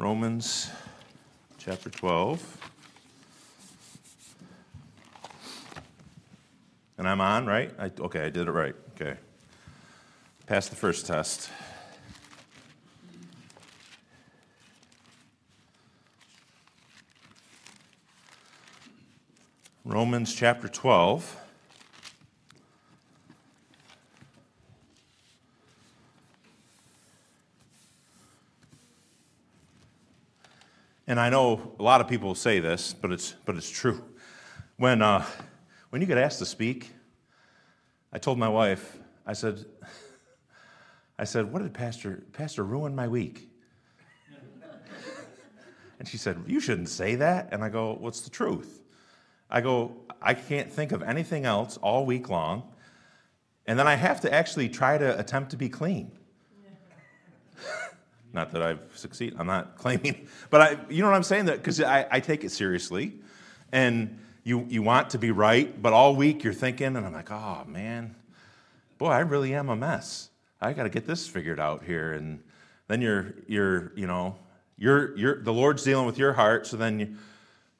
Romans chapter 12. And I'm on, right? I, okay, I did it right. Okay. Passed the first test. Romans chapter 12. And I know a lot of people say this, but it's, but it's true. When, uh, when you get asked to speak, I told my wife, I said, I said, what did Pastor, Pastor ruin my week? and she said, you shouldn't say that. And I go, what's the truth? I go, I can't think of anything else all week long. And then I have to actually try to attempt to be clean. Not that I've succeeded. I'm not claiming, but I, you know what I'm saying? That because I, I take it seriously, and you you want to be right, but all week you're thinking, and I'm like, oh man, boy, I really am a mess. I got to get this figured out here, and then you're you're you know you're you're the Lord's dealing with your heart, so then you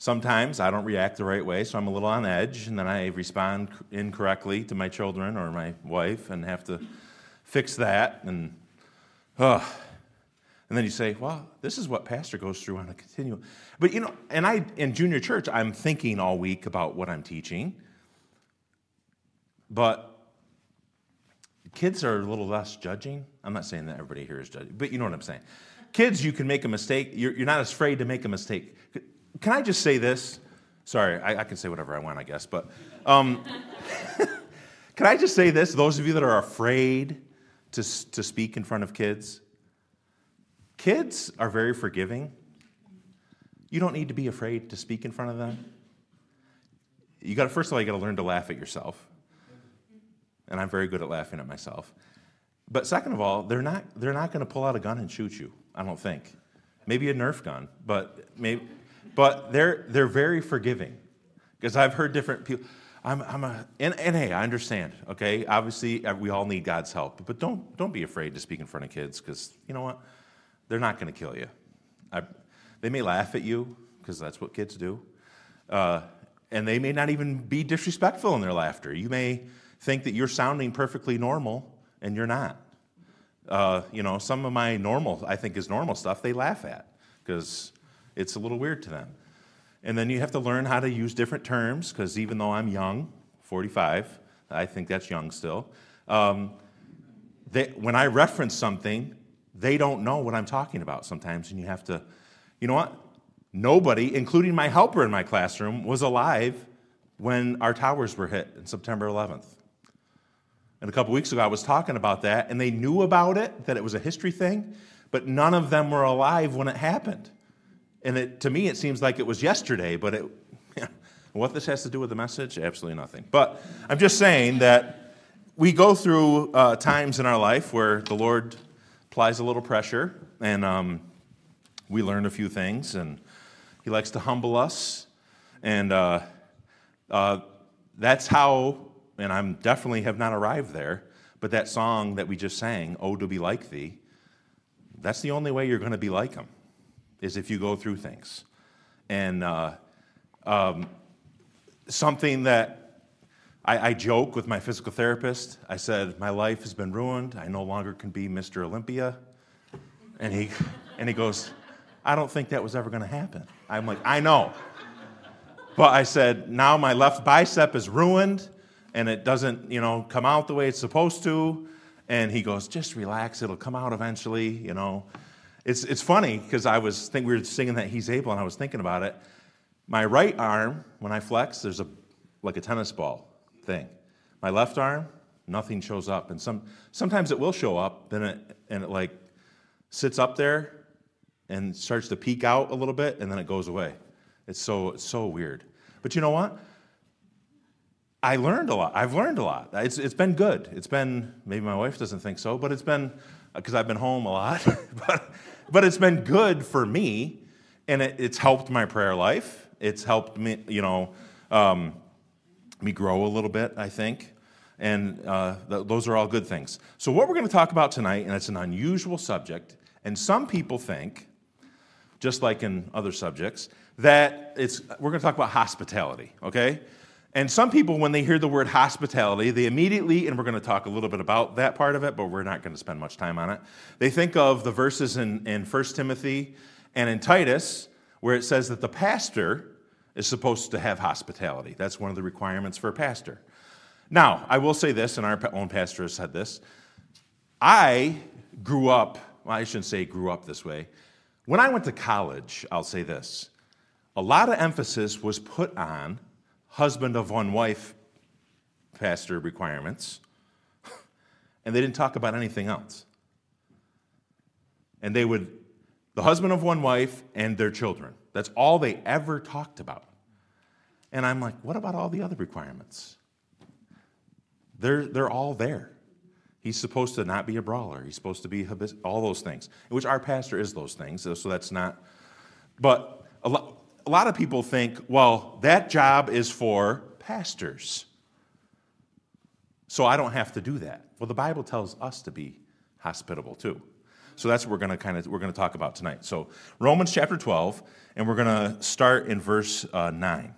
Sometimes I don't react the right way, so I'm a little on edge, and then I respond incorrectly to my children or my wife and have to fix that. And, oh. And then you say, well, this is what pastor goes through on a continuum. But, you know, and I, in junior church, I'm thinking all week about what I'm teaching. But kids are a little less judging. I'm not saying that everybody here is judging, but you know what I'm saying. Kids, you can make a mistake. You're, you're not as afraid to make a mistake can I just say this? Sorry, I, I can say whatever I want, I guess, but um, can I just say this? Those of you that are afraid to, to speak in front of kids, kids are very forgiving. You don't need to be afraid to speak in front of them. You got to first of all, you got to learn to laugh at yourself. And I'm very good at laughing at myself. But second of all, they're not, they're not going to pull out a gun and shoot you, I don't think. Maybe a Nerf gun, but maybe, but they're, they're very forgiving because I've heard different people. I'm, I'm a, and, and hey, I understand, okay? Obviously, uh, we all need God's help, but don't, don't be afraid to speak in front of kids because you know what? They're not going to kill you. I, they may laugh at you because that's what kids do. Uh, and they may not even be disrespectful in their laughter. You may think that you're sounding perfectly normal, and you're not. Uh, you know, some of my normal, I think is normal stuff, they laugh at because it's a little weird to them. And then you have to learn how to use different terms, because even though I'm young, 45, I think that's young still. Um, they, when I reference something, they don't know what I'm talking about sometimes, and you have to, you know what? Nobody, including my helper in my classroom, was alive when our towers were hit on September 11th. And a couple weeks ago, I was talking about that, and they knew about it, that it was a history thing, but none of them were alive when it happened. And it, to me, it seems like it was yesterday, but it, what this has to do with the message? Absolutely nothing. But I'm just saying that we go through uh, times in our life where the Lord applies a little pressure, and um, we learn a few things, and He likes to humble us. And uh, uh, that's how, and I'm definitely have not arrived there, but that song that we just sang, Oh, to be like Thee, that's the only way you're going to be like Him is if you go through things. And uh, um, something that I, I, joke with my physical therapist, I said, My life has been ruined. I no longer can be Mr. Olympia. And he, and he goes, I don't think that was ever going to happen. I'm like, I know. But I said, now my left bicep is ruined and it doesn't, you know, come out the way it's supposed to. And he goes, just relax, it'll come out eventually, you know. It's, it's funny because I was think we were singing that he's able, and I was thinking about it. My right arm, when I flex, there's a like a tennis ball thing. My left arm, nothing shows up, and some sometimes it will show up, and it and it like sits up there and starts to peek out a little bit, and then it goes away. It's so it's so weird. But you know what? I learned a lot. I've learned a lot. It's, it's been good. It's been, maybe my wife doesn't think so, but it's been, because I've been home a lot, but but it's been good for me, and it, it's helped my prayer life. It's helped me, you know, um, me grow a little bit, I think. And uh, th- those are all good things. So, what we're going to talk about tonight, and it's an unusual subject, and some people think, just like in other subjects, that it's, we're going to talk about hospitality, okay? And some people, when they hear the word hospitality, they immediately, and we're going to talk a little bit about that part of it, but we're not going to spend much time on it. They think of the verses in, in 1 Timothy and in Titus, where it says that the pastor is supposed to have hospitality. That's one of the requirements for a pastor. Now, I will say this, and our own pastor has said this. I grew up, well, I shouldn't say grew up this way. When I went to college, I'll say this a lot of emphasis was put on husband of one wife pastor requirements, and they didn't talk about anything else. And they would, the husband of one wife and their children. That's all they ever talked about. And I'm like, what about all the other requirements? They're, they're all there. He's supposed to not be a brawler. He's supposed to be all those things, which our pastor is those things. So that's not. But a lot, a lot of people think, well, that job is for pastors. So I don't have to do that. Well, the Bible tells us to be hospitable too. So that's what we're going to kind of we're going to talk about tonight. So Romans chapter 12, and we're going to start in verse uh, 9.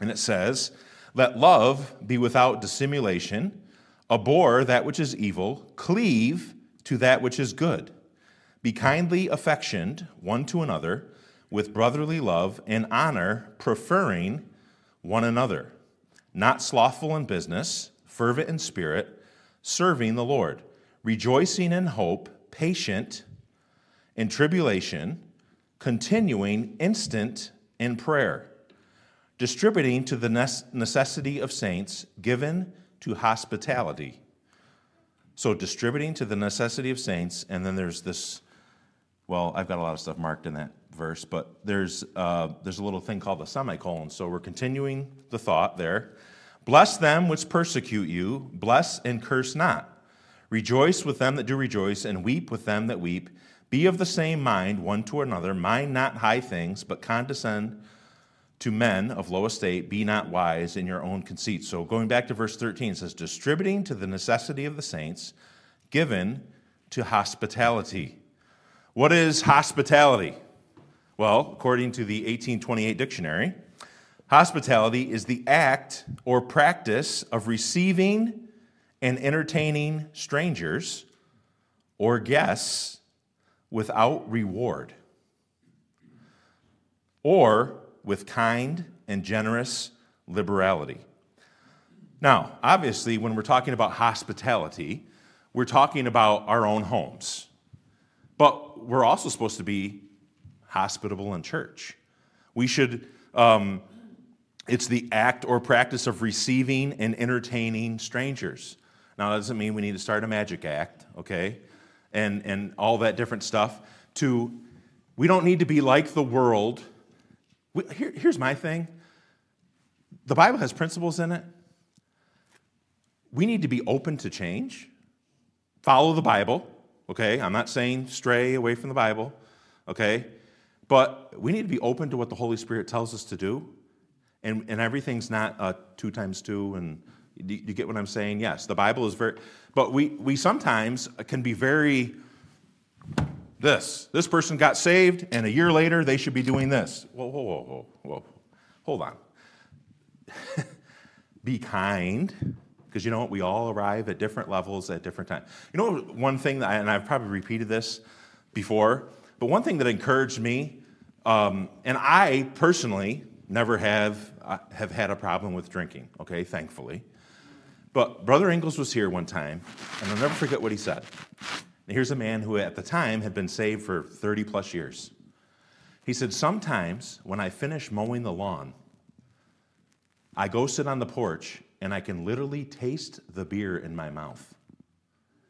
And it says, "Let love be without dissimulation, abhor that which is evil, cleave to that which is good. Be kindly affectioned one to another." with brotherly love and honor, preferring one another, not slothful in business, fervent in spirit, serving the Lord, rejoicing in hope, patient in tribulation, continuing instant in prayer, distributing to the necessity of saints, given to hospitality. So, distributing to the necessity of saints, and then there's this, well, I've got a lot of stuff marked in that verse, but there's, uh, there's a little thing called the semicolon. So we're continuing the thought there. Bless them which persecute you, bless and curse not. Rejoice with them that do rejoice, and weep with them that weep. Be of the same mind one to another. Mind not high things, but condescend to men of low estate. Be not wise in your own conceit. So going back to verse 13, it says, Distributing to the necessity of the saints, given to hospitality. What is hospitality? Well, according to the 1828 dictionary, hospitality is the act or practice of receiving and entertaining strangers or guests without reward or with kind and generous liberality. Now, obviously, when we're talking about hospitality, we're talking about our own homes. But we're also supposed to be hospitable in church. We should, um, it's the act or practice of receiving and entertaining strangers. Now, that doesn't mean we need to start a magic act, okay, and, and all that different stuff. To, we don't need to be like the world. We, here, here's my thing the Bible has principles in it. We need to be open to change, follow the Bible, okay? I'm not saying stray away from the Bible, okay? But we need to be open to what the Holy Spirit tells us to do. And, and everything's not uh, two times two. And do you get what I'm saying? Yes, the Bible is very, but we, we sometimes can be very, this. This person got saved, and a year later they should be doing this. Whoa, whoa, whoa, whoa, whoa. Hold on. be kind, because you know what? We all arrive at different levels at different times. You know, one thing, that I, and I've probably repeated this before, but one thing that encouraged me, um, and I personally never have, uh, have had a problem with drinking, okay, thankfully. But Brother Ingles was here one time, and I'll never forget what he said. Here's a man who at the time had been saved for 30 plus years. He said, Sometimes when I finish mowing the lawn, I go sit on the porch and I can literally taste the beer in my mouth.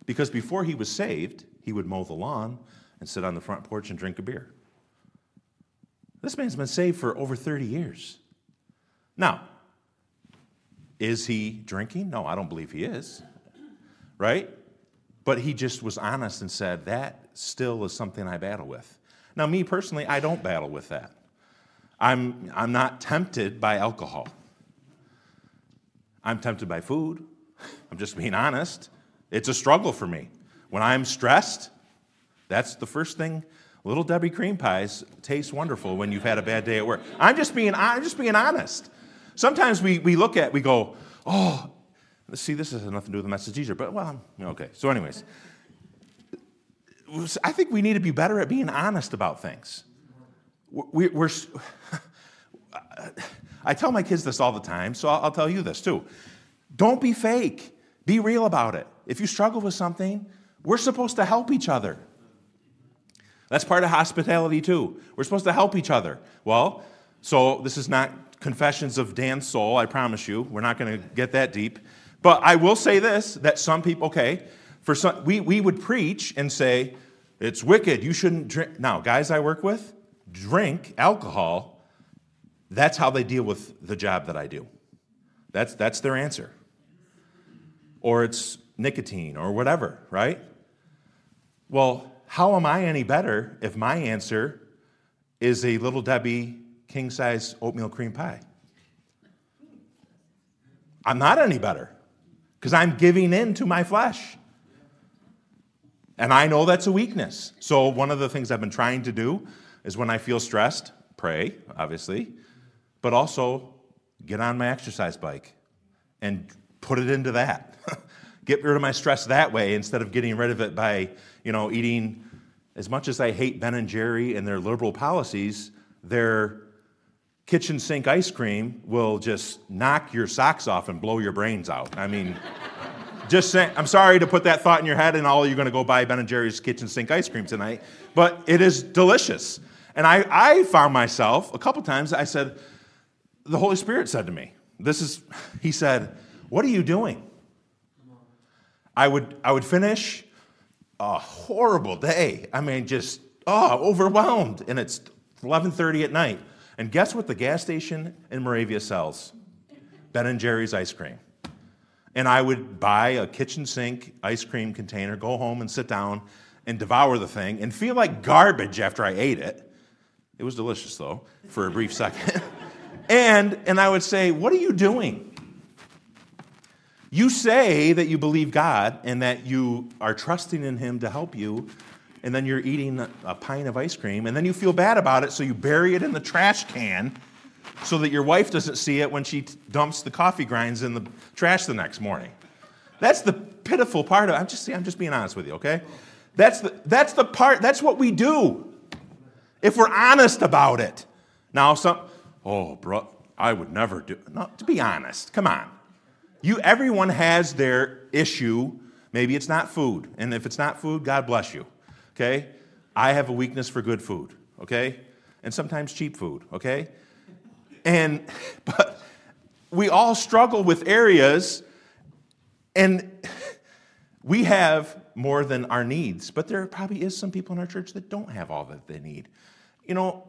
Because before he was saved, he would mow the lawn, and sit on the front porch and drink a beer. This man's been saved for over 30 years. Now, is he drinking? No, I don't believe he is. Right? But he just was honest and said, that still is something I battle with. Now, me personally, I don't battle with that. I'm, I'm not tempted by alcohol. I'm tempted by food. I'm just being honest. It's a struggle for me. When I'm stressed, that's the first thing. Little Debbie cream pies taste wonderful when you've had a bad day at work. I'm just being, I'm just being honest. Sometimes we, we look at, we go, oh, see, this has nothing to do with the message either, but well, okay. So, anyways, I think we need to be better at being honest about things. We, we're, I tell my kids this all the time, so I'll, I'll tell you this too. Don't be fake. Be real about it. If you struggle with something, we're supposed to help each other. That's part of hospitality too. We're supposed to help each other. Well, so this is not confessions of Dan's soul, I promise you. We're not going to get that deep. But I will say this that some people, okay, for some, we, we would preach and say, it's wicked, you shouldn't drink. Now, guys I work with drink alcohol. That's how they deal with the job that I do. That's, that's their answer. Or it's nicotine or whatever, right? Well, how am I any better if my answer is a little Debbie king size oatmeal cream pie? I'm not any better because I'm giving in to my flesh. And I know that's a weakness. So, one of the things I've been trying to do is when I feel stressed, pray, obviously, but also get on my exercise bike and put it into that. get rid of my stress that way instead of getting rid of it by, you know, eating as much as I hate Ben and Jerry and their liberal policies, their kitchen sink ice cream will just knock your socks off and blow your brains out. I mean, just saying, I'm sorry to put that thought in your head and all you're going to go buy Ben and Jerry's kitchen sink ice cream tonight, but it is delicious. And I, I found myself a couple times, I said, the Holy Spirit said to me, this is, he said, what are you doing? I would, I would finish a horrible day. I mean, just, oh, overwhelmed. And it's 11.30 at night. And guess what the gas station in Moravia sells? Ben and Jerry's ice cream. And I would buy a kitchen sink ice cream container, go home and sit down and devour the thing and feel like garbage after I ate it. It was delicious, though, for a brief second. and, and I would say, What are you doing? You say that you believe God and that you are trusting in Him to help you, and then you're eating a pint of ice cream, and then you feel bad about it, so you bury it in the trash can so that your wife doesn't see it when she dumps the coffee grinds in the trash the next morning. That's the pitiful part of it. I'm just, I'm just being honest with you, okay? That's the, that's the part, that's what we do. If we're honest about it. Now, some, oh, bro, I would never do, no, to be honest, come on. You, everyone has their issue. Maybe it's not food. And if it's not food, God bless you. Okay? I have a weakness for good food. Okay? And sometimes cheap food. Okay? And, but we all struggle with areas, and we have more than our needs. But there probably is some people in our church that don't have all that they need. You know,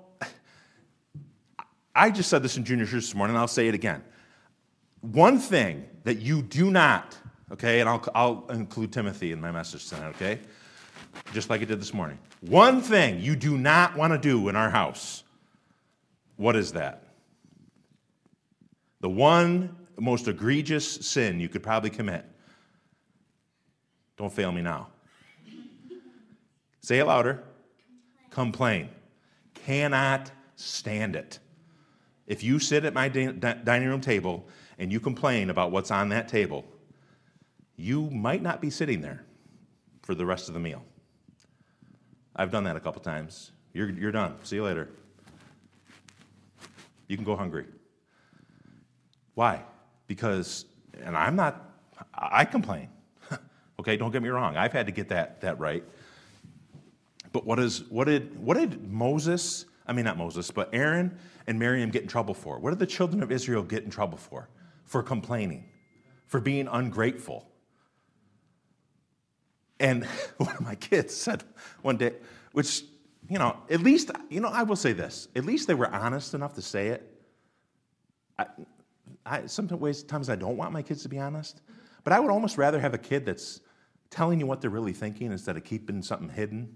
I just said this in junior church this morning, and I'll say it again. One thing that you do not, okay, and I'll, I'll include Timothy in my message tonight, okay? Just like it did this morning. One thing you do not want to do in our house. What is that? The one most egregious sin you could probably commit. Don't fail me now. Say it louder. Complain. Cannot stand it. If you sit at my dining room table and you complain about what's on that table, you might not be sitting there for the rest of the meal. I've done that a couple times. You're, you're done. See you later. You can go hungry. Why? Because, and I'm not, I complain. okay, don't get me wrong. I've had to get that, that right. But what, is, what, did, what did Moses, I mean, not Moses, but Aaron and Miriam get in trouble for? What did the children of Israel get in trouble for? for complaining, for being ungrateful. And one of my kids said one day, which, you know, at least, you know, I will say this at least they were honest enough to say it. I, I, sometimes I don't want my kids to be honest, but I would almost rather have a kid that's telling you what they're really thinking instead of keeping something hidden.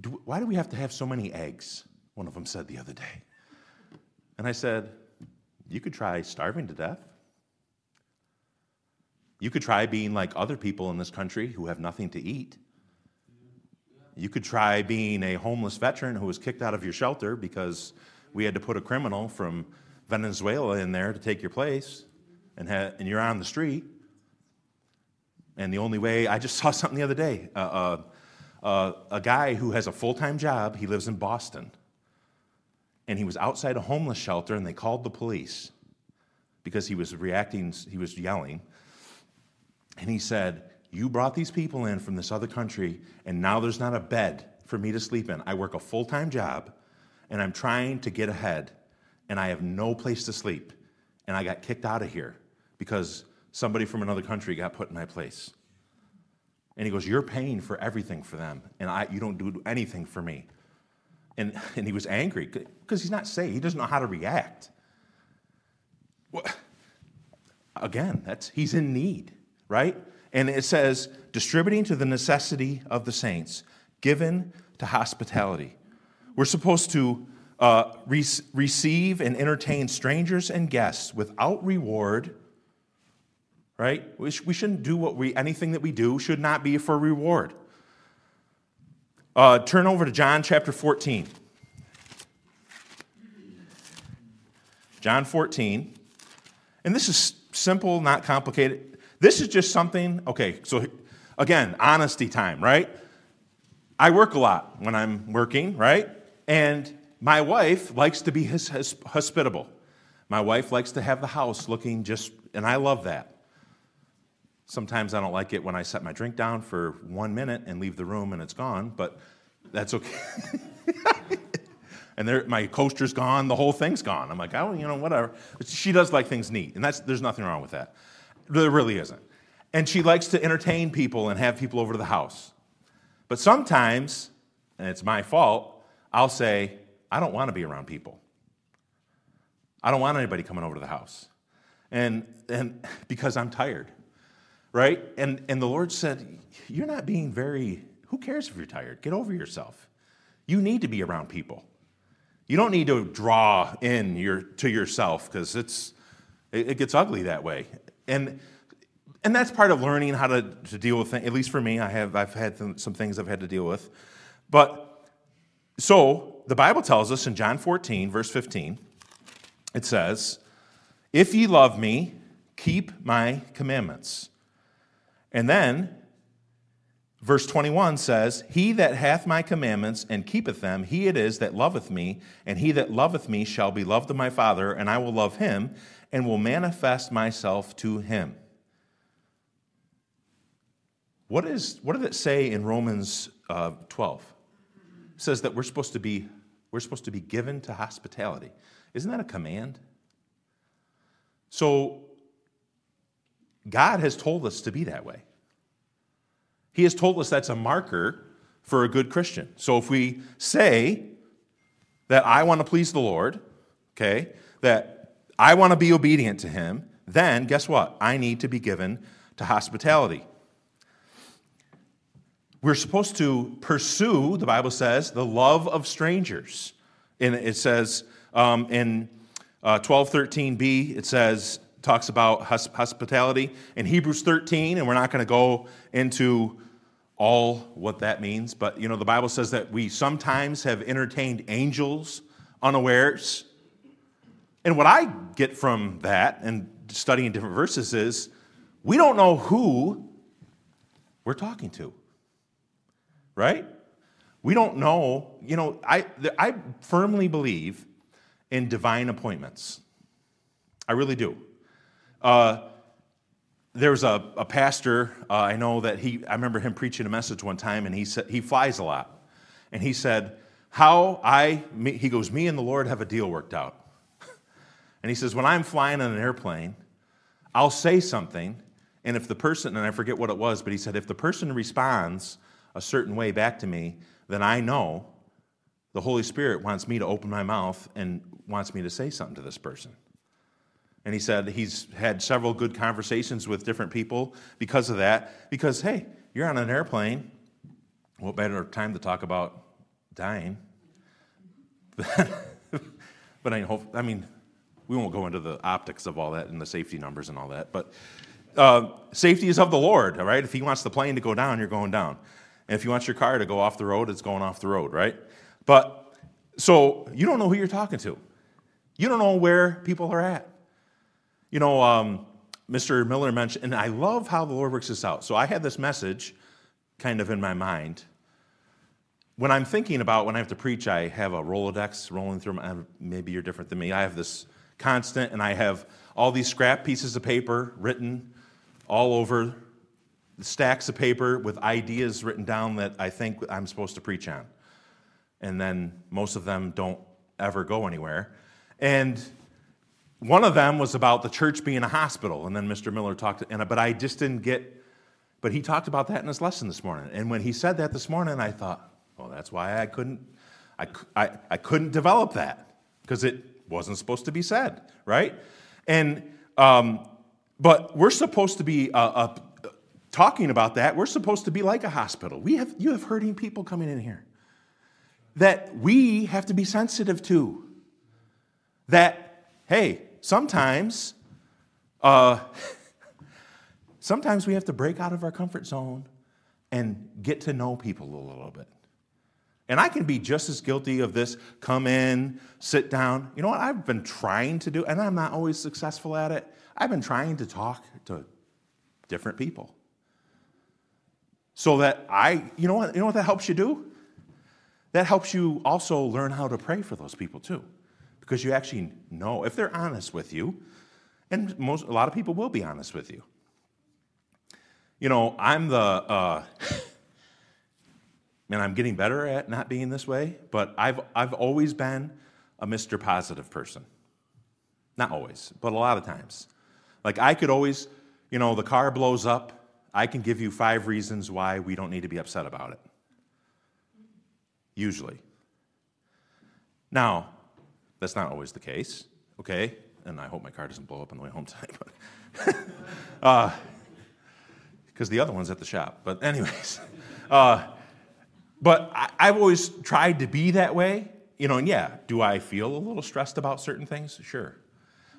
Do, why do we have to have so many eggs? One of them said the other day. And I said, you could try starving to death. You could try being like other people in this country who have nothing to eat. You could try being a homeless veteran who was kicked out of your shelter because we had to put a criminal from Venezuela in there to take your place, and, ha- and you're on the street. And the only way, I just saw something the other day. Uh, uh, uh, a guy who has a full time job, he lives in Boston. And he was outside a homeless shelter, and they called the police because he was reacting, he was yelling. And he said, You brought these people in from this other country, and now there's not a bed for me to sleep in. I work a full time job, and I'm trying to get ahead, and I have no place to sleep. And I got kicked out of here because somebody from another country got put in my place. And he goes, You're paying for everything for them, and I, you don't do anything for me. And, and he was angry because he's not safe. He doesn't know how to react. Well, again, that's, he's in need, right? And it says, distributing to the necessity of the saints, given to hospitality. We're supposed to uh, re- receive and entertain strangers and guests without reward right? We, sh- we shouldn't do what we, anything that we do should not be for reward. Uh, turn over to John chapter 14. John 14. And this is simple, not complicated. This is just something, okay, so again, honesty time, right? I work a lot when I'm working, right? And my wife likes to be his, his, hospitable. My wife likes to have the house looking just, and I love that. Sometimes I don't like it when I set my drink down for one minute and leave the room and it's gone, but that's okay. and there, my coaster's gone, the whole thing's gone. I'm like, oh, you know, whatever. She does like things neat, and that's, there's nothing wrong with that. There really isn't. And she likes to entertain people and have people over to the house. But sometimes, and it's my fault, I'll say, I don't want to be around people. I don't want anybody coming over to the house. And, and because I'm tired right? And, and the Lord said, You're not being very, who cares if you're tired? Get over yourself. You need to be around people. You don't need to draw in your, to yourself because it's, it, it, gets ugly that way. And, and that's part of learning how to, to deal with things. At least for me, I have, I've had some things I've had to deal with. But so the Bible tells us in John 14, verse 15, it says, If ye love me, keep my commandments. And then, verse 21 says, He that hath my commandments and keepeth them, he it is that loveth me, and he that loveth me shall be loved of my Father, and I will love him, and will manifest myself to him. What, is, what did it say in Romans uh, 12? It says that we're supposed to be we're supposed to be given to hospitality. Isn't that a command? So God has told us to be that way. He has told us that's a marker for a good Christian. So if we say that I want to please the Lord, okay, that I want to be obedient to Him, then guess what? I need to be given to hospitality. We're supposed to pursue, the Bible says, the love of strangers. And it says um, in uh, 1213b, it says, talks about hospitality. In Hebrews 13, and we're not going to go into all what that means, but you know, the Bible says that we sometimes have entertained angels unawares. And what I get from that and studying different verses is we don't know who we're talking to. Right? We don't know, you know, I, I firmly believe in divine appointments. I really do. Uh, there's a, a pastor, uh, I know that he, I remember him preaching a message one time, and he said, he flies a lot. And he said, How I, me, he goes, Me and the Lord have a deal worked out. And he says, When I'm flying on an airplane, I'll say something, and if the person, and I forget what it was, but he said, If the person responds a certain way back to me, then I know the Holy Spirit wants me to open my mouth and wants me to say something to this person. And he said he's had several good conversations with different people because of that. Because, hey, you're on an airplane. What better time to talk about dying? but I hope, I mean, we won't go into the optics of all that and the safety numbers and all that. But uh, safety is of the Lord, all right? If he wants the plane to go down, you're going down. And if He wants your car to go off the road, it's going off the road, right? But so you don't know who you're talking to. You don't know where people are at. You know, um, Mr. Miller mentioned, and I love how the Lord works this out. So I had this message kind of in my mind. When I'm thinking about when I have to preach, I have a Rolodex rolling through my, maybe you're different than me. I have this constant, and I have all these scrap pieces of paper written all over stacks of paper with ideas written down that I think I'm supposed to preach on. And then most of them don't ever go anywhere. And one of them was about the church being a hospital. And then Mr. Miller talked, and, but I just didn't get, but he talked about that in his lesson this morning. And when he said that this morning, I thought, well, that's why I couldn't, I, I, I couldn't develop that because it wasn't supposed to be said, right? And, um, but we're supposed to be a, a talking about that, we're supposed to be like a hospital. We have, you have hurting people coming in here that we have to be sensitive to. That, hey, sometimes, uh, sometimes we have to break out of our comfort zone and get to know people a little bit. And I can be just as guilty of this come in, sit down. You know what? I've been trying to do, and I'm not always successful at it. I've been trying to talk to different people so that I, you know what, you know what that helps you do? That helps you also learn how to pray for those people too. Because you actually know if they're honest with you, and most a lot of people will be honest with you. You know, I'm the uh, man, I'm getting better at not being this way, but I've I've always been a Mr. Positive person. Not always, but a lot of times. Like I could always, you know, the car blows up I can give you five reasons why we don't need to be upset about it. Usually. Now, that's not always the case, okay? And I hope my car doesn't blow up on the way home tonight. Because uh, the other one's at the shop. But, anyways. Uh, but I, I've always tried to be that way. You know, and yeah, do I feel a little stressed about certain things? Sure.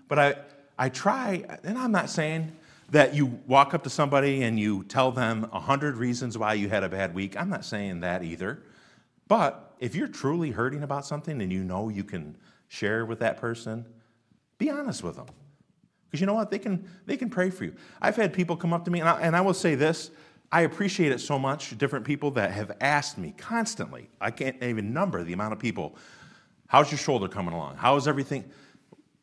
But I, I try, and I'm not saying that you walk up to somebody and you tell them a hundred reasons why you had a bad week. I'm not saying that either. But if you're truly hurting about something and you know you can share with that person, be honest with them. Because you know what? They can, they can pray for you. I've had people come up to me, and I, and I will say this I appreciate it so much, different people that have asked me constantly. I can't even number the amount of people. How's your shoulder coming along? How is everything?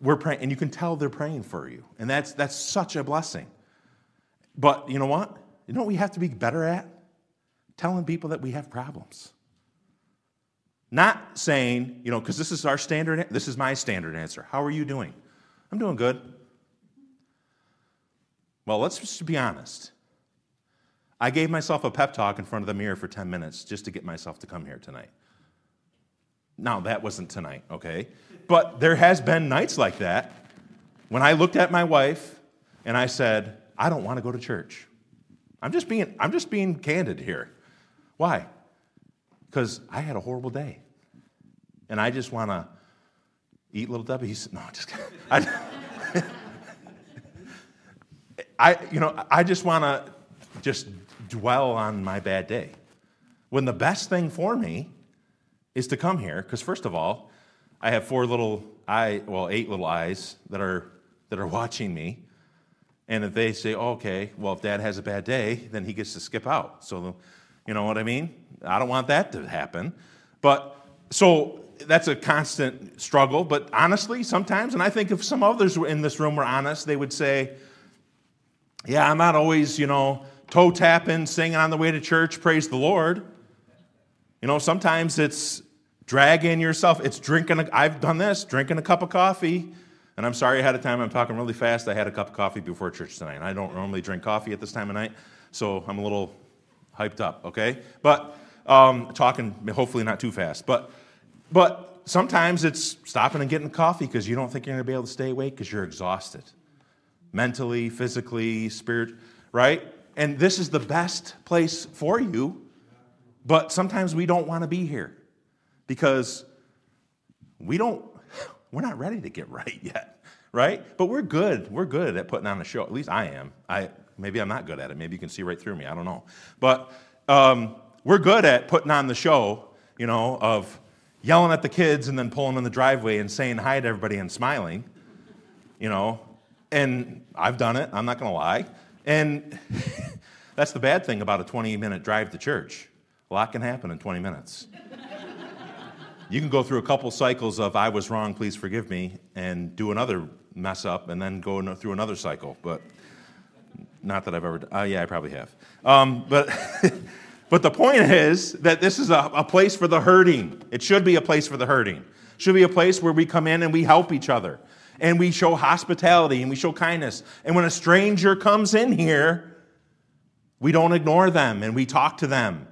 We're praying, and you can tell they're praying for you. And that's, that's such a blessing. But you know what? You know what we have to be better at? Telling people that we have problems. Not saying, you know, because this is our standard, this is my standard answer. How are you doing? I'm doing good. Well, let's just be honest. I gave myself a pep talk in front of the mirror for 10 minutes just to get myself to come here tonight. Now, that wasn't tonight, okay? But there has been nights like that when I looked at my wife and I said, I don't want to go to church. I'm just being, I'm just being candid here. Why? Because I had a horrible day. And I just want to eat little Debbie's. No, i just I, I, you know, I just want to just dwell on my bad day. When the best thing for me is to come here, because first of all, I have four little eye, well, eight little eyes that are that are watching me. And if they say, oh, okay, well, if dad has a bad day, then he gets to skip out. So, you know what I mean? I don't want that to happen. But so that's a constant struggle. But honestly, sometimes, and I think if some others were in this room were honest, they would say, yeah, I'm not always, you know, toe tapping, singing on the way to church, praise the Lord. You know, sometimes it's dragging yourself, it's drinking, i I've done this, drinking a cup of coffee and I'm sorry ahead of time, I'm talking really fast. I had a cup of coffee before church tonight. And I don't normally drink coffee at this time of night, so I'm a little hyped up, okay? But um, talking hopefully not too fast. But, but sometimes it's stopping and getting coffee because you don't think you're going to be able to stay awake because you're exhausted mentally, physically, spirit, right? And this is the best place for you, but sometimes we don't want to be here because we don't we're not ready to get right yet, right? But we're good. We're good at putting on a show. At least I am. I maybe I'm not good at it. Maybe you can see right through me. I don't know. But um, we're good at putting on the show, you know, of yelling at the kids and then pulling in the driveway and saying hi to everybody and smiling, you know. And I've done it, I'm not going to lie. And that's the bad thing about a 20 minute drive to church. A lot can happen in 20 minutes. you can go through a couple cycles of I was wrong, please forgive me, and do another mess up and then go through another cycle. But not that I've ever, uh, yeah, I probably have. Um, but, but the point is that this is a, a place for the hurting. It should be a place for the hurting. Should be a place where we come in and we help each other and we show hospitality and we show kindness. And when a stranger comes in here, we don't ignore them and we talk to them.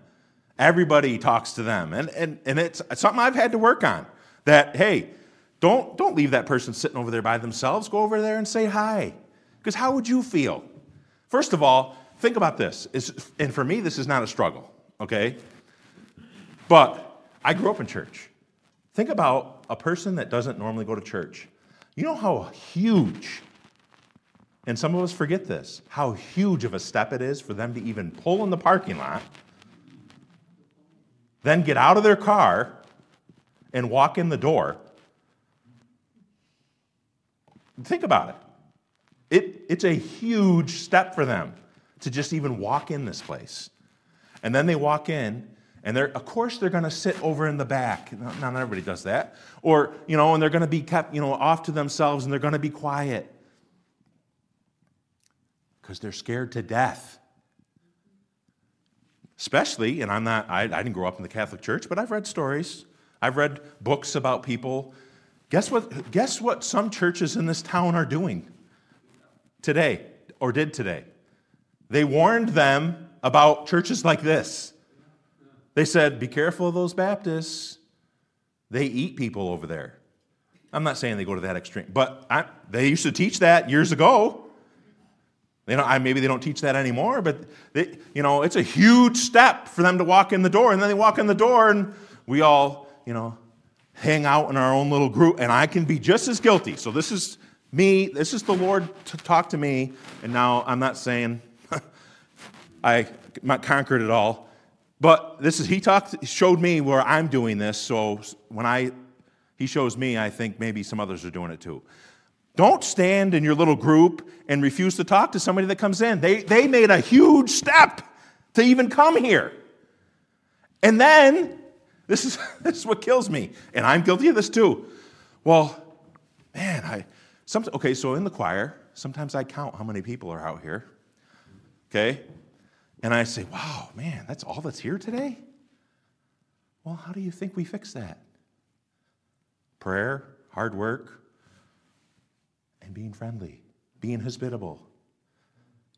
Everybody talks to them. And, and, and it's something I've had to work on that, hey, don't, don't leave that person sitting over there by themselves. Go over there and say hi. Because how would you feel? First of all, think about this. It's, and for me, this is not a struggle, okay? But I grew up in church. Think about a person that doesn't normally go to church. You know how huge, and some of us forget this, how huge of a step it is for them to even pull in the parking lot, then get out of their car and walk in the door. Think about it. It, it's a huge step for them to just even walk in this place. And then they walk in, and they're, of course, they're going to sit over in the back. Not, not everybody does that. Or, you know, and they're going to be kept, you know, off to themselves and they're going to be quiet because they're scared to death. Especially, and I'm not, I, I didn't grow up in the Catholic Church, but I've read stories. I've read books about people. Guess what, guess what some churches in this town are doing? today or did today. They warned them about churches like this. They said, Be careful of those Baptists. They eat people over there. I'm not saying they go to that extreme, but I, they used to teach that years ago. They don't, I, maybe they don't teach that anymore, but they, you know, it's a huge step for them to walk in the door, and then they walk in the door, and we all, you know, hang out in our own little group, and I can be just as guilty. So this is me, this is the Lord to talk to me, and now I'm not saying I conquered it all, but this is He talked, showed me where I'm doing this. So when I He shows me, I think maybe some others are doing it too. Don't stand in your little group and refuse to talk to somebody that comes in. They, they made a huge step to even come here. And then, this is, this is what kills me, and I'm guilty of this too. Well, man, I, some, okay, so in the choir, sometimes I count how many people are out here. Okay? And I say, wow, man, that's all that's here today? Well, how do you think we fix that? Prayer, hard work, and being friendly, being hospitable,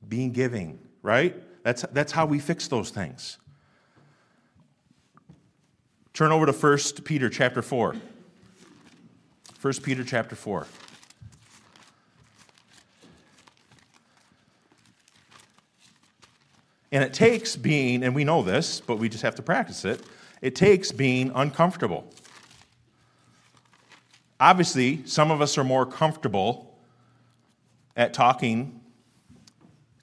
being giving, right? That's, that's how we fix those things. Turn over to 1 Peter chapter 4. 1 Peter chapter 4. And it takes being, and we know this, but we just have to practice it, it takes being uncomfortable. Obviously, some of us are more comfortable at talking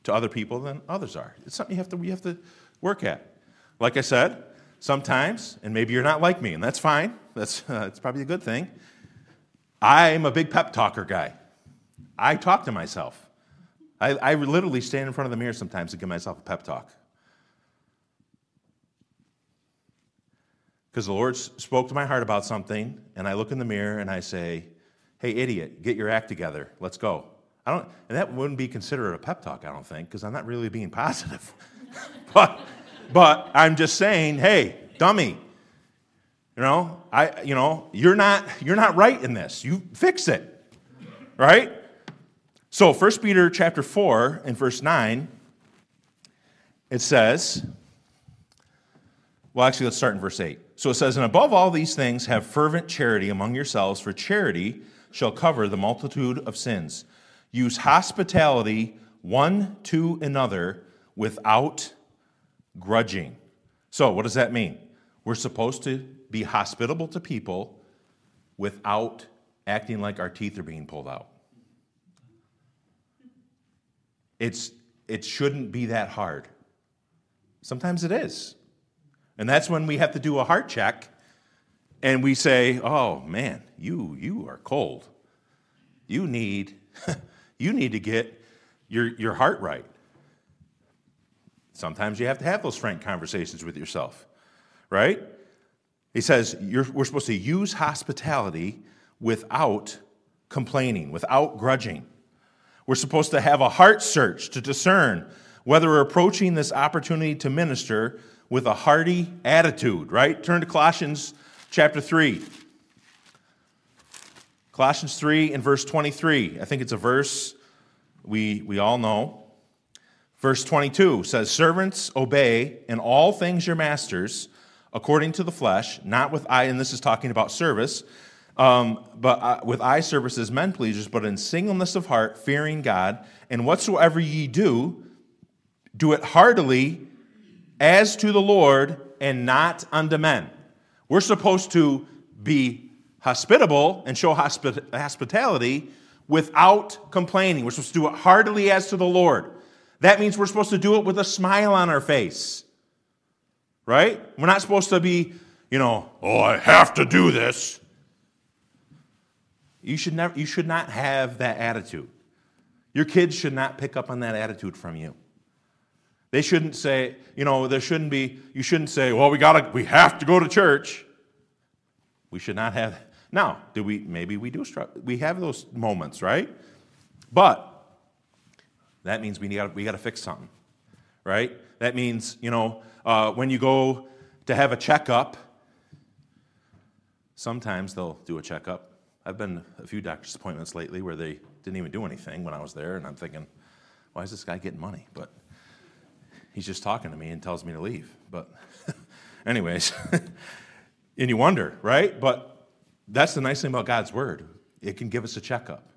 to other people than others are. It's something you have to, you have to work at. Like I said, sometimes, and maybe you're not like me, and that's fine, that's, uh, that's probably a good thing. I'm a big pep talker guy. I talk to myself. I, I literally stand in front of the mirror sometimes to give myself a pep talk. Because the Lord spoke to my heart about something, and I look in the mirror and I say, Hey, idiot, get your act together. Let's go. I don't, and that wouldn't be considered a pep talk, I don't think, because I'm not really being positive. but, but I'm just saying, hey, dummy, you know, I, you know, you're not, you're not right in this. You fix it, right? So 1 Peter chapter 4 and verse 9, it says, well, actually, let's start in verse 8. So it says, And above all these things, have fervent charity among yourselves, for charity shall cover the multitude of sins. Use hospitality one to another without grudging. So, what does that mean? We're supposed to be hospitable to people without acting like our teeth are being pulled out. It's, it shouldn't be that hard. Sometimes it is. And that's when we have to do a heart check and we say, "Oh man, you you are cold. You need you need to get your your heart right." Sometimes you have to have those frank conversations with yourself, right? He says we're supposed to use hospitality without complaining, without grudging. We're supposed to have a heart search to discern whether we're approaching this opportunity to minister with a hearty attitude, right? Turn to Colossians chapter 3. Colossians 3 and verse 23. I think it's a verse we, we all know. Verse 22 says, Servants, obey in all things your masters according to the flesh, not with eye, and this is talking about service, um, but uh, with eye service as men pleasers, but in singleness of heart, fearing God. And whatsoever ye do, do it heartily as to the Lord and not unto men. We're supposed to be hospitable and show hospitality without complaining. We're supposed to do it heartily as to the Lord. That means we're supposed to do it with a smile on our face. Right? We're not supposed to be, you know, oh, I have to do this. You should, never, you should not have that attitude. Your kids should not pick up on that attitude from you. They shouldn't say, you know, there shouldn't be, you shouldn't say, well, we gotta, we have to go to church. We should not have. Now, do we, maybe we do, we have those moments, right? But that means we gotta, we got to fix something, right? That means, you know, uh, when you go to have a checkup, sometimes they'll do a checkup I've been a few doctor's appointments lately where they didn't even do anything when I was there, and I'm thinking, why is this guy getting money? But he's just talking to me and tells me to leave. But, anyways, and you wonder, right? But that's the nice thing about God's word. It can give us a checkup.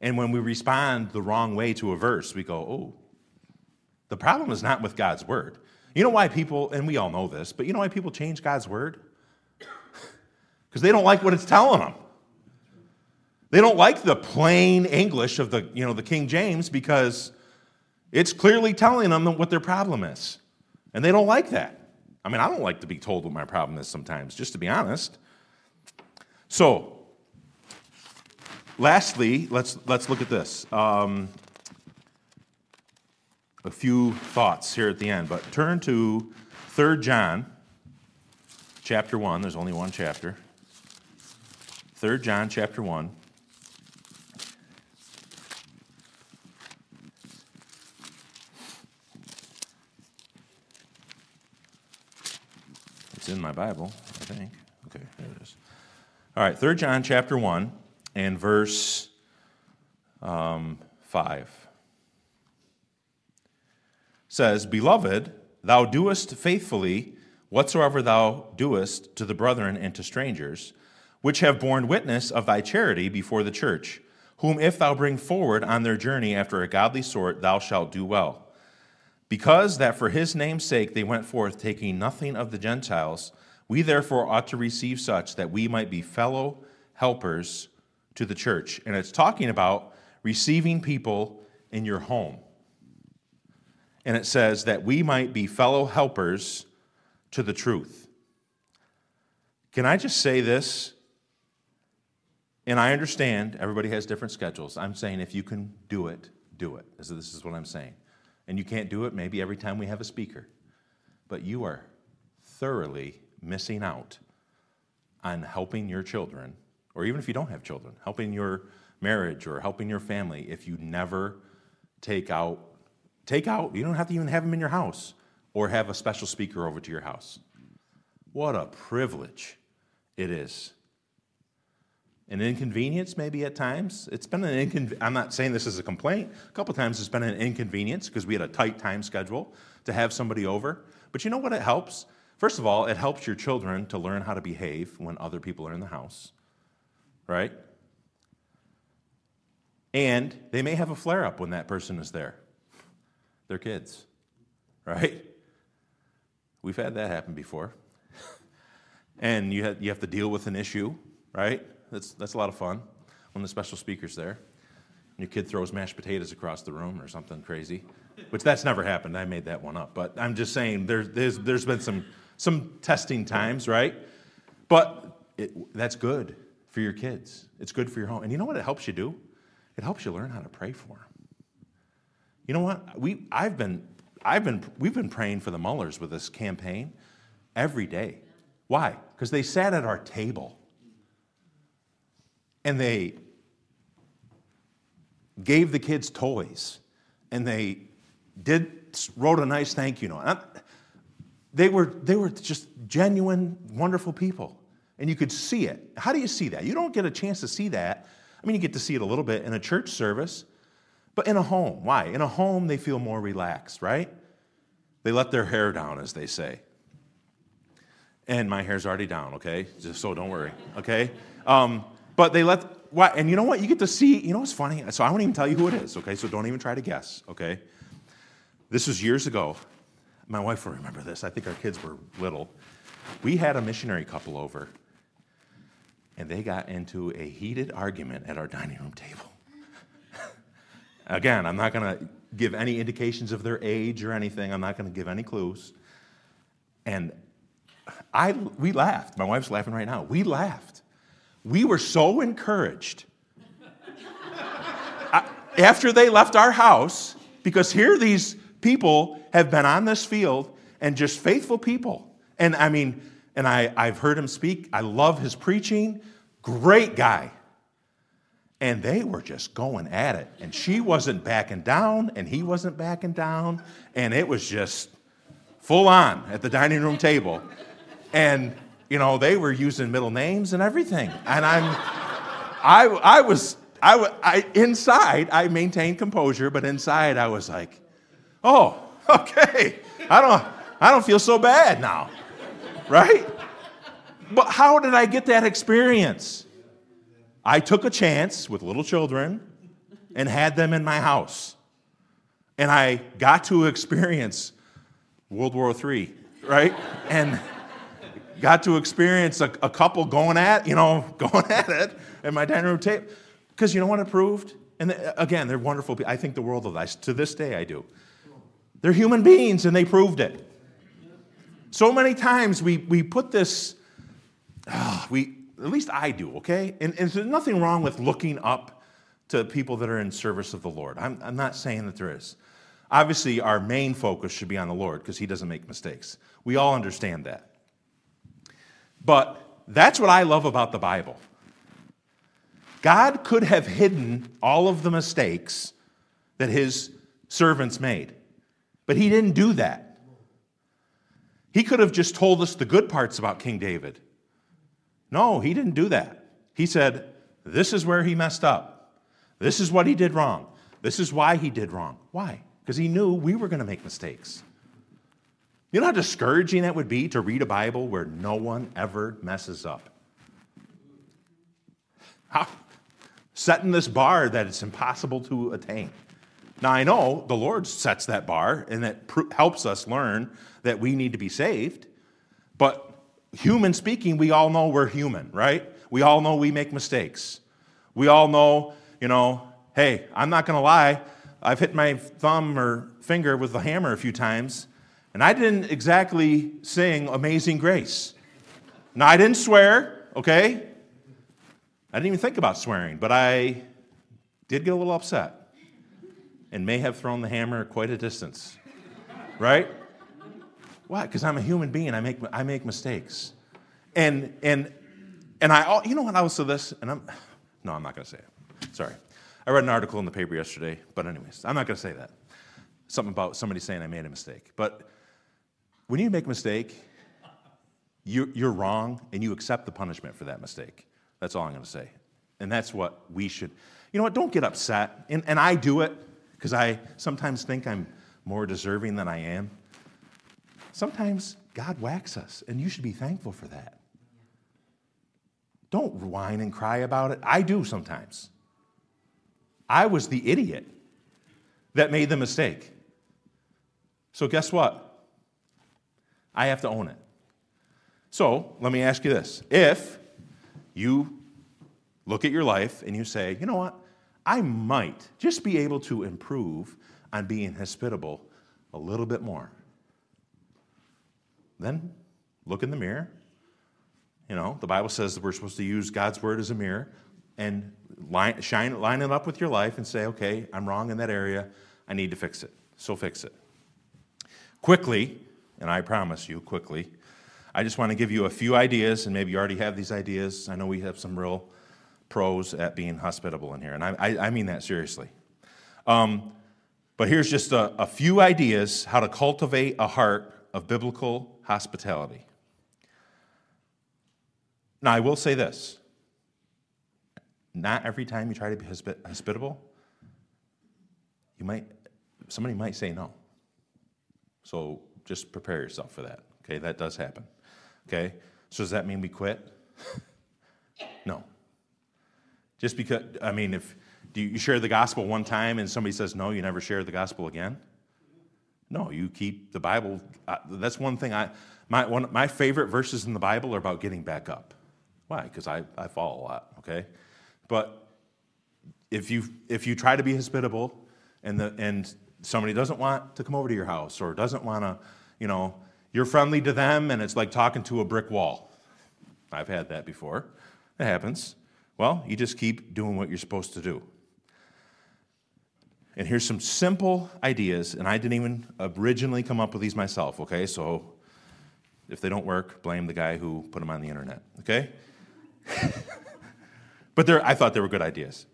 And when we respond the wrong way to a verse, we go, oh, the problem is not with God's word. You know why people, and we all know this, but you know why people change God's word? Because they don't like what it's telling them. They don't like the plain English of the, you know, the King James because it's clearly telling them what their problem is. And they don't like that. I mean, I don't like to be told what my problem is sometimes, just to be honest. So, lastly, let's, let's look at this. Um, a few thoughts here at the end, but turn to 3 John chapter 1. There's only one chapter. 3 John chapter 1. It's in my Bible, I think. Okay, there it is. All right, 3 John chapter 1 and verse um, 5 says, Beloved, thou doest faithfully whatsoever thou doest to the brethren and to strangers, which have borne witness of thy charity before the church, whom if thou bring forward on their journey after a godly sort, thou shalt do well. Because that for his name's sake they went forth, taking nothing of the Gentiles, we therefore ought to receive such that we might be fellow helpers to the church. And it's talking about receiving people in your home. And it says that we might be fellow helpers to the truth. Can I just say this? And I understand everybody has different schedules. I'm saying if you can do it, do it. This is what I'm saying and you can't do it maybe every time we have a speaker, but you are thoroughly missing out on helping your children, or even if you don't have children, helping your marriage or helping your family if you never take out, take out, you don't have to even have them in your house or have a special speaker over to your house. What a privilege it is an inconvenience maybe at times. It's been an inconvenience. I'm not saying this is a complaint. A couple times it's been an inconvenience because we had a tight time schedule to have somebody over. But you know what it helps? First of all, it helps your children to learn how to behave when other people are in the house, right? And they may have a flare up when that person is there. They're kids, right? We've had that happen before. and you have, you have to deal with an issue, right? That's, that's a lot of fun when the special speaker's there. And your kid throws mashed potatoes across the room or something crazy, which that's never happened. I made that one up. But I'm just saying there's, there's, there's been some, some testing times, right? But it, that's good for your kids. It's good for your home. And you know what it helps you do? It helps you learn how to pray for them. You know what? We, I've been, I've been, we've been praying for the Mullers with this campaign every day. Why? Because they sat at our table and they gave the kids toys and they did wrote a nice thank you note. They were, they were just genuine, wonderful people. And you could see it. How do you see that? You don't get a chance to see that. I mean, you get to see it a little bit in a church service, but in a home. Why? In a home, they feel more relaxed, right? They let their hair down, as they say. And my hair's already down, okay? Just so don't worry, okay? Um, but they let? And you know what? You get to see, you know what's funny? So I won't even tell you who it is, okay? So don't even try to guess, okay? This was years ago. My wife will remember this. I think our kids were little. We had a missionary couple over, and they got into a heated argument at our dining room table. Again, I'm not going to give any indications of their age or anything. I'm not going to give any clues. And I, we laughed. My wife's laughing right now. We laughed. We were so encouraged. I, after they left our house, because here these people have been on this field and just faithful people. And I mean, and I, I've heard him speak. I love his preaching. Great guy. And they were just going at it. And she wasn't backing down, and he wasn't backing down. And it was just full on at the dining room table. And, you know, they were using middle names and everything. And I'm, I, I was, I, I, inside, I maintained composure, but inside I was like, Oh, okay. I don't, I don't feel so bad now, right? But how did I get that experience? I took a chance with little children and had them in my house. And I got to experience World War III, right? And got to experience a, a, couple going at, you know, going at it at my dining room table. Because you know what it proved? And again, they're wonderful people. I think the world of them. To this day, I do. They're human beings, and they proved it. So many times we, we put this, oh, we, at least I do, okay? And, and, there's nothing wrong with looking up to people that are in service of the Lord. I'm, I'm not saying that there is. Obviously, our main focus should be on the Lord because He doesn't make mistakes. We all understand that. But that's what I love about the Bible. God could have hidden all of the mistakes that His servants made. But he didn't do that. He could have just told us the good parts about King David. No, he didn't do that. He said, This is where he messed up. This is what he did wrong. This is why he did wrong. Why? Because he knew we were going to make mistakes. You know how discouraging that would be to read a Bible where no one ever messes up? How? Setting this bar that it's impossible to attain. Now, I know the Lord sets that bar and that pr- helps us learn that we need to be saved. But human speaking, we all know we're human, right? We all know we make mistakes. We all know, you know, hey, I'm not going to lie. I've hit my thumb or finger with the hammer a few times, and I didn't exactly sing Amazing Grace. Now, I didn't swear, okay? I didn't even think about swearing, but I did get a little upset and may have thrown the hammer quite a distance. right? Why? Because I'm a human being. I make, I make mistakes. And, and, and I, you know what I was to this? And I'm, no, I'm not going to say it. Sorry. I read an article in the paper yesterday, but anyways, I'm not going to say that. Something about somebody saying I made a mistake. But when you make a mistake, you, you're wrong and you accept the punishment for that mistake. That's all I'm going to say. And that's what we should, you know what, don't get upset. And, and I do it because I sometimes think I'm more deserving than I am. Sometimes God whacks us, and you should be thankful for that. Don't whine and cry about it. I do sometimes. I was the idiot that made the mistake. So, guess what? I have to own it. So, let me ask you this. If you look at your life and you say, you know what? I might just be able to improve on being hospitable a little bit more. Then look in the mirror. You know, the Bible says that we're supposed to use God's word as a mirror and line, shine, line it up with your life and say, okay, I'm wrong in that area. I need to fix it. So fix it. Quickly, and I promise you, quickly, I just want to give you a few ideas, and maybe you already have these ideas. I know we have some real pros at being hospitable in here, and I, I, I mean that seriously. Um, but here's just a, a few ideas how to cultivate a heart of biblical hospitality. Now, I will say this not every time you try to be hospitable, you might, somebody might say no. So just prepare yourself for that. Okay, that does happen. Okay, so does that mean we quit? no. Just because, I mean, if do you share the gospel one time and somebody says no, you never share the gospel again? No, you keep the Bible. Uh, that's one thing I, my, one, my favorite verses in the Bible are about getting back up. Why? Because I, I fall a lot, okay? But if you, if you try to be hospitable and, the, and somebody doesn't want to come over to your house or doesn't want to, you know, you're friendly to them and it's like talking to a brick wall. I've had that before. It happens. Well, you just keep doing what you're supposed to do. And here's some simple ideas, and I didn't even originally come up with these myself, okay? So if they don't work, blame the guy who put them on the internet, okay? but I thought they were good ideas.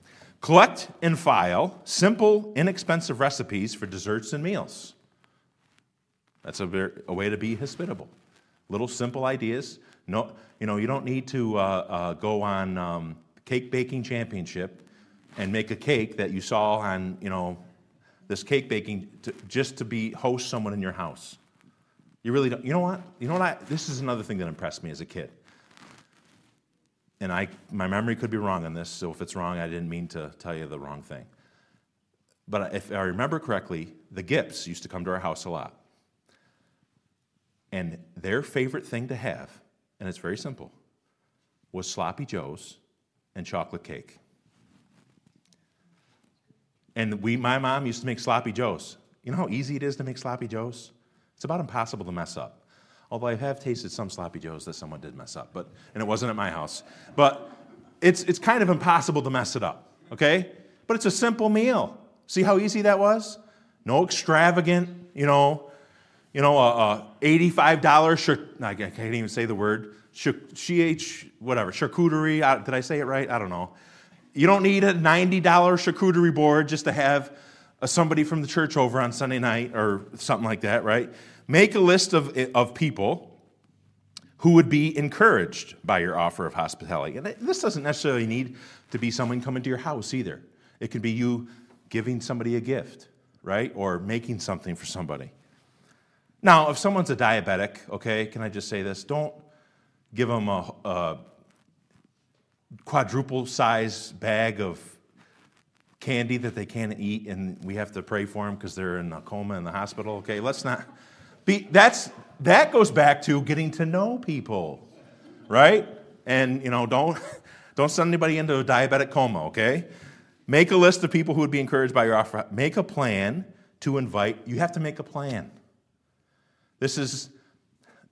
Collect and file simple, inexpensive recipes for desserts and meals. That's a, a way to be hospitable. Little simple ideas. No, you know, you don't need to uh, uh, go on um, cake baking championship and make a cake that you saw on, you know, this cake baking to, just to be host someone in your house. You really don't. You know what? You know what? I, this is another thing that impressed me as a kid. And I, my memory could be wrong on this, so if it's wrong, I didn't mean to tell you the wrong thing. But if I remember correctly, the Gips used to come to our house a lot. And their favorite thing to have, and it's very simple, was sloppy joes and chocolate cake. And we, my mom used to make sloppy joes. You know how easy it is to make sloppy joes? It's about impossible to mess up. Although I have tasted some sloppy joes that someone did mess up, but and it wasn't at my house. But it's it's kind of impossible to mess it up, okay? But it's a simple meal. See how easy that was? No extravagant, you know, you know, a, a $85 I can't even say the word, ch whatever, charcuterie, did I say it right? I don't know. You don't need a $90 charcuterie board just to have uh, somebody from the church over on Sunday night or something like that, right? Make a list of, of people who would be encouraged by your offer of hospitality. And this doesn't necessarily need to be someone coming to your house either. It could be you giving somebody a gift, right? Or making something for somebody. Now, if someone's a diabetic, okay, can I just say this? Don't give them a, a quadruple size bag of candy that they can't eat and we have to pray for them because they're in a coma in the hospital. Okay, let's not be that's that goes back to getting to know people, right? And you know, don't don't send anybody into a diabetic coma, okay? Make a list of people who would be encouraged by your offer. Make a plan to invite. You have to make a plan. This is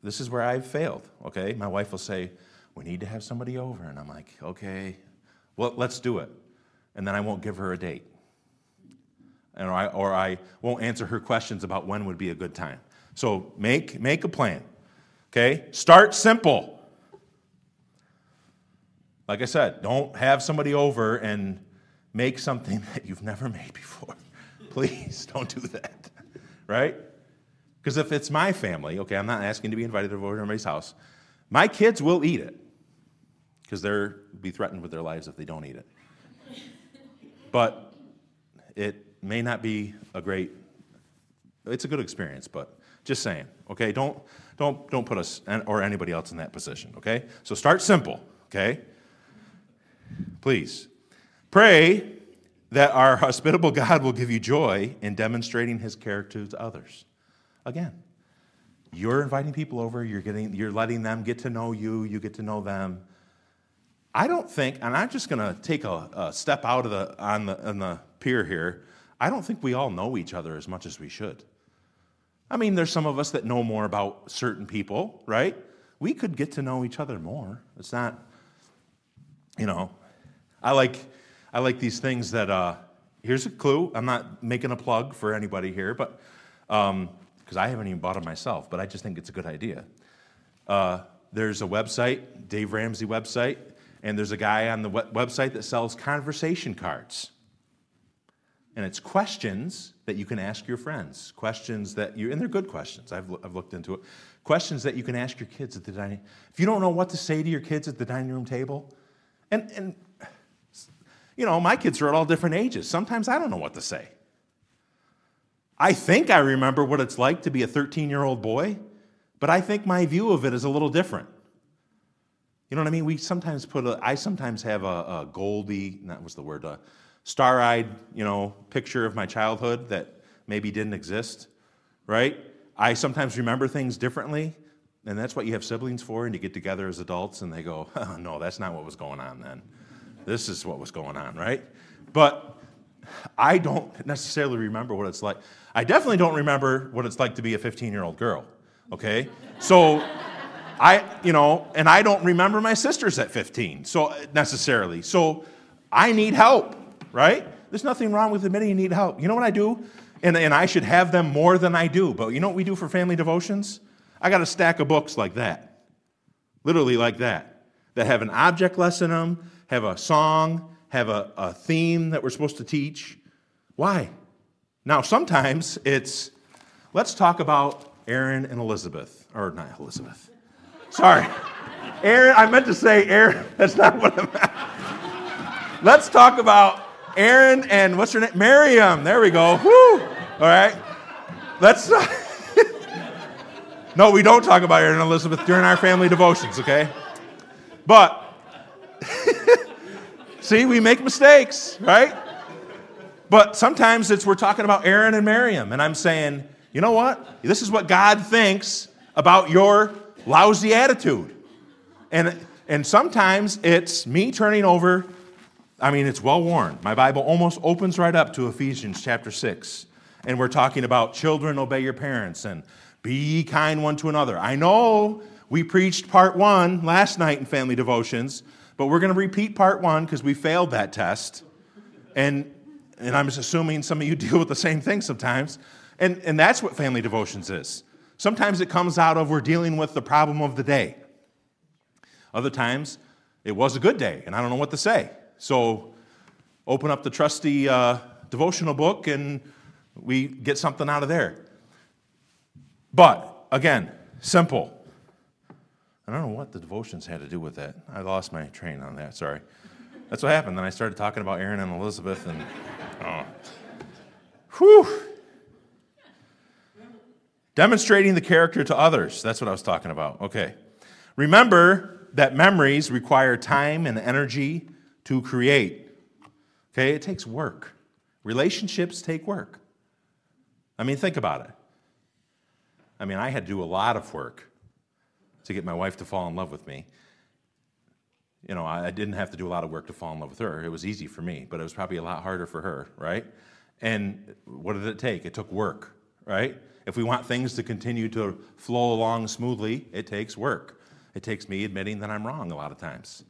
this is where I've failed, okay? My wife will say, we need to have somebody over. And I'm like, okay, well, let's do it. And then I won't give her a date. And I, or I won't answer her questions about when would be a good time. So make, make a plan. Okay? Start simple. Like I said, don't have somebody over and make something that you've never made before. Please don't do that. Right? Because if it's my family, okay, I'm not asking to be invited over to somebody's house, my kids will eat it because they'll be threatened with their lives if they don't eat it. but it may not be a great, it's a good experience, but just saying, okay? Don't, don't, don't put us or anybody else in that position, okay? So start simple, okay? Please. Pray that our hospitable God will give you joy in demonstrating his character to others. Again, you're inviting people over, you're, getting, you're letting them get to know you, you get to know them. I don't think, and I'm just going to take a, a, step out of the on, the on the pier here. I don't think we all know each other as much as we should. I mean, there's some of us that know more about certain people, right? we could get to know each other more. It's not, you know, I like, I like these things that, uh, here's a clue. I'm not making a plug for anybody here, but, because um, I haven't even bought them myself, but I just think it's a good idea. Uh, there's a website, Dave Ramsey website, and there's a guy on the website that sells conversation cards. And it's questions that you can ask your friends, questions that you, and they're good questions. I've, I've looked into it. Questions that you can ask your kids at the dining. If you don't know what to say to your kids at the dining room table, and, and you know, my kids are at all different ages. Sometimes I don't know what to say. I think I remember what it's like to be a 13 year old boy, but I think my view of it is a little different. You know what I mean? We sometimes put a, I sometimes have a, a Goldie, that was the word, a star eyed, you know, picture of my childhood that maybe didn't exist, right? I sometimes remember things differently, and that's what you have siblings for, and you get together as adults and they go, oh, no, that's not what was going on then. This is what was going on, right? But I don't necessarily remember what it's like. I definitely don't remember what it's like to be a 15 year old girl, okay? So, I, you know, and I don't remember my sisters at 15, so necessarily. So I need help, right? There's nothing wrong with admitting you need help. You know what I do? And, and I should have them more than I do. But you know what we do for family devotions? I got a stack of books like that, literally like that, that have an object lesson in them, have a song, have a, a theme that we're supposed to teach. Why? Now, sometimes it's let's talk about Aaron and Elizabeth, or not Elizabeth. Sorry. Aaron, I meant to say Aaron. That's not what I meant. Let's talk about Aaron and what's her name? Miriam. There we go. Woo. All right. Let's. no, we don't talk about Aaron and Elizabeth during our family devotions, okay? But, see, we make mistakes, right? But sometimes it's we're talking about Aaron and Miriam, and I'm saying, you know what? This is what God thinks about your lousy attitude. And, and sometimes it's me turning over, I mean, it's well worn. My Bible almost opens right up to Ephesians chapter 6. And we're talking about children obey your parents and be kind one to another. I know we preached part one last night in family devotions, but we're going to repeat part one because we failed that test. And, and I'm just assuming some of you deal with the same thing sometimes. And, and that's what family devotions is. Sometimes it comes out of we're dealing with the problem of the day. Other times, it was a good day, and I don't know what to say. So, open up the trusty uh, devotional book, and we get something out of there. But, again, simple. I don't know what the devotions had to do with that. I lost my train on that, sorry. That's what happened. Then I started talking about Aaron and Elizabeth, and oh. Whew. Demonstrating the character to others. That's what I was talking about. Okay. Remember that memories require time and energy to create. Okay? It takes work. Relationships take work. I mean, think about it. I mean, I had to do a lot of work to get my wife to fall in love with me. You know, I didn't have to do a lot of work to fall in love with her. It was easy for me, but it was probably a lot harder for her, right? And what did it take? It took work, right? If we want things to continue to flow along smoothly, it takes work. It takes me admitting that I'm wrong a lot of times.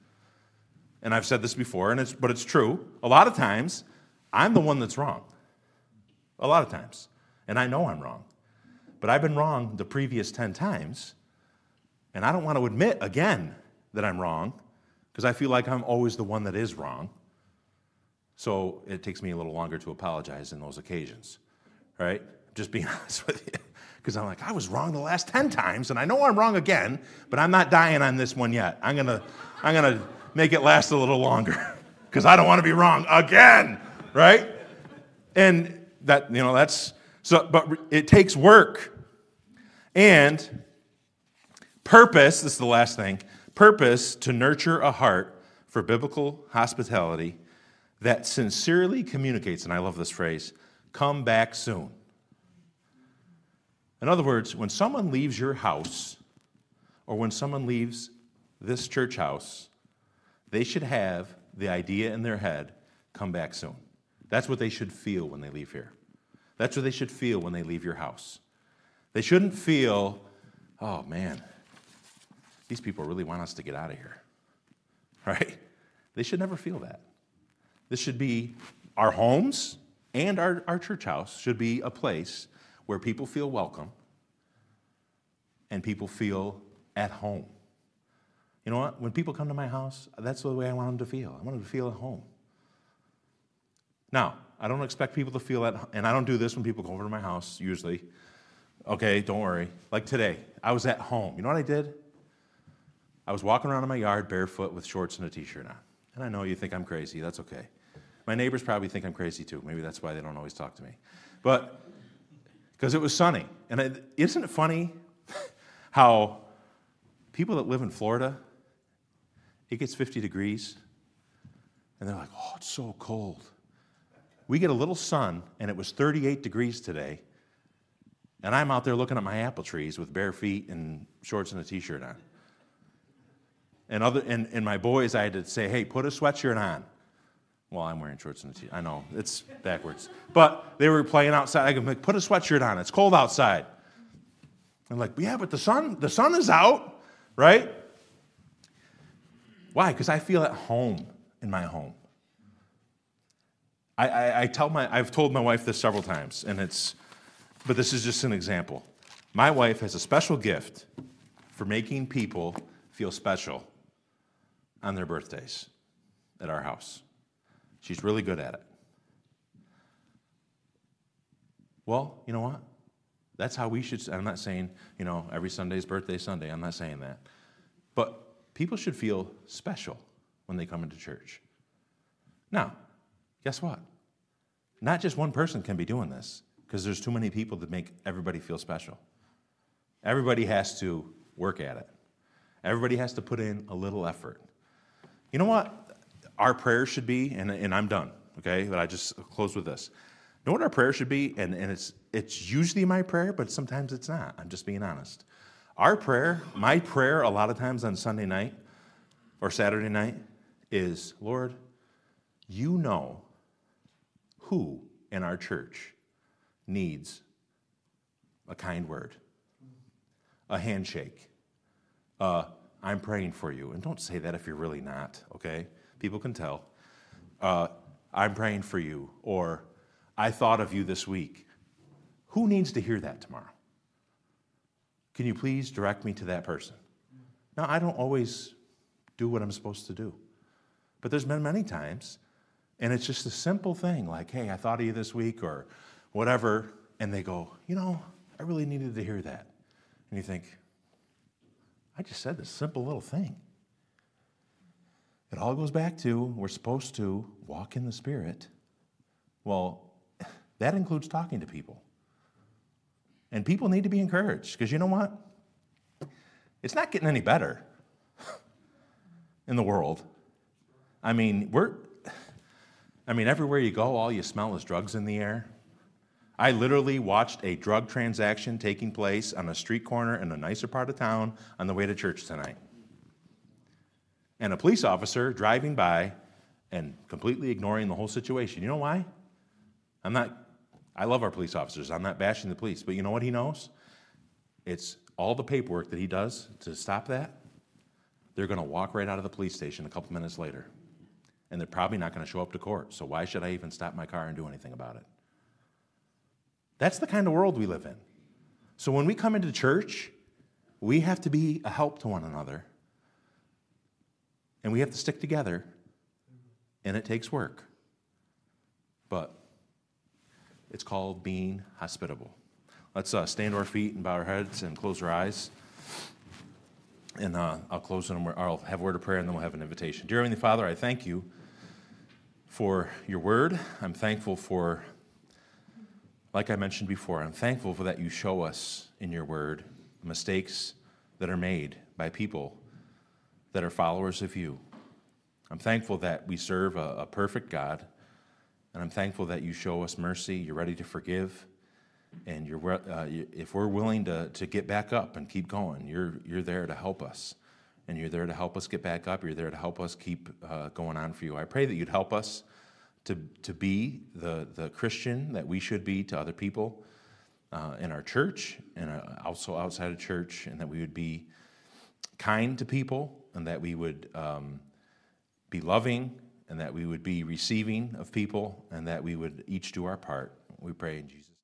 And I've said this before, and it's, but it's true. A lot of times, I'm the one that's wrong. A lot of times. And I know I'm wrong. But I've been wrong the previous 10 times, and I don't want to admit again that I'm wrong because I feel like I'm always the one that is wrong. So it takes me a little longer to apologize in those occasions, right? just being honest with you. Because I'm like, I was wrong the last 10 times, and I know I'm wrong again, but I'm not dying on this one yet. I'm going to I'm going to make it last a little longer because I don't want to be wrong again, right? And that, you know, that's so, but it takes work and purpose. This is the last thing purpose to nurture a heart for biblical hospitality that sincerely communicates, and I love this phrase come back soon. In other words, when someone leaves your house or when someone leaves this church house, they should have the idea in their head come back soon. That's what they should feel when they leave here. That's what they should feel when they leave your house. They shouldn't feel, oh man, these people really want us to get out of here, right? They should never feel that. This should be our homes and our, our church house should be a place where people feel welcome and people feel at home. You know what? When people come to my house, that's the way I want them to feel. I want them to feel at home. Now, I don't expect people to feel that, and I don't do this when people come over to my house usually. Okay, don't worry. Like today, I was at home. You know what I did? I was walking around in my yard barefoot with shorts and a t-shirt on. And I know you think I'm crazy. That's okay. My neighbors probably think I'm crazy too. Maybe that's why they don't always talk to me. But because it was sunny. And is isn't it funny how people that live in Florida, it gets 50 degrees, and they're like, oh, it's so cold. We get a little sun, and it was 38 degrees today, and I'm out there looking at my apple trees with bare feet and shorts and a t shirt on. And, other, and, and my boys, I had to say, hey, put a sweatshirt on. Well, I'm wearing shorts and a t-shirt. I know, it's backwards. But they were playing outside. I go, like, put a sweatshirt on. It's cold outside. I'm like, yeah, but the sun, the sun is out, right? Why? Because I feel at home in my home. I, I, I, tell my, I've told my wife this several times, and it's, but this is just an example. My wife has a special gift for making people feel special on their birthdays at our house. She's really good at it. Well, you know what? That's how we should. I'm not saying, you know, every Sunday's birthday Sunday. I'm not saying that. But people should feel special when they come into church. Now, guess what? Not just one person can be doing this because there's too many people to make everybody feel special. Everybody has to work at it, everybody has to put in a little effort. You know what? our prayer should be, and, and I'm done, okay? But I just close with this. Know what our prayer should be? And, and it's, it's usually my prayer, but sometimes it's not. I'm just being honest. Our prayer, my prayer a lot of times on Sunday night or Saturday night is Lord, you know who in our church needs a kind word, a handshake, I'm praying for you. And don't say that if you're really not, okay? People can tell. Uh, I'm praying for you, or I thought of you this week. Who needs to hear that tomorrow? Can you please direct me to that person? Now, I don't always do what I'm supposed to do, but there's been many times, and it's just a simple thing like, hey, I thought of you this week, or whatever, and they go, you know, I really needed to hear that. And you think, I just said this simple little thing. It all goes back to we're supposed to walk in the Spirit. Well, that includes talking to people. And people need to be encouraged because you know what? It's not getting any better in the world. I mean, we're I mean, everywhere you go, all you smell is drugs in the air. I literally watched a drug transaction taking place on a street corner in a nicer part of town on the way to church tonight and a police officer driving by and completely ignoring the whole situation. You know why? I'm not, I love our police officers. I'm not bashing the police, but you know what he knows? It's all the paperwork that he does to stop that. They're going to walk right out of the police station a couple minutes later. And they're probably not going to show up to court. So why should I even stop my car and do anything about it? That's the kind of world we live in. So when we come into church, we have to be a help to one another and we have to stick together, and it takes work. But it's called being hospitable. Let's uh, stand to our feet and bow our heads and close our eyes. And uh, I'll close and I'll have a word of prayer and then we'll have an invitation. Dear Heavenly Father, I thank you for your word. I'm thankful for, like I mentioned before, I'm thankful for that you show us in your word mistakes that are made by people that are followers of you. I'm thankful that we serve a, a perfect God, and I'm thankful that you show us mercy. You're ready to forgive, and you're, uh, if we're willing to, to get back up and keep going, you're, you're there to help us. And you're there to help us get back up. You're there to help us keep uh, going on for you. I pray that you'd help us to, to be the, the Christian that we should be to other people uh, in our church and uh, also outside of church, and that we would be kind to people and that we would um, be loving and that we would be receiving of people and that we would each do our part. We pray in Jesus'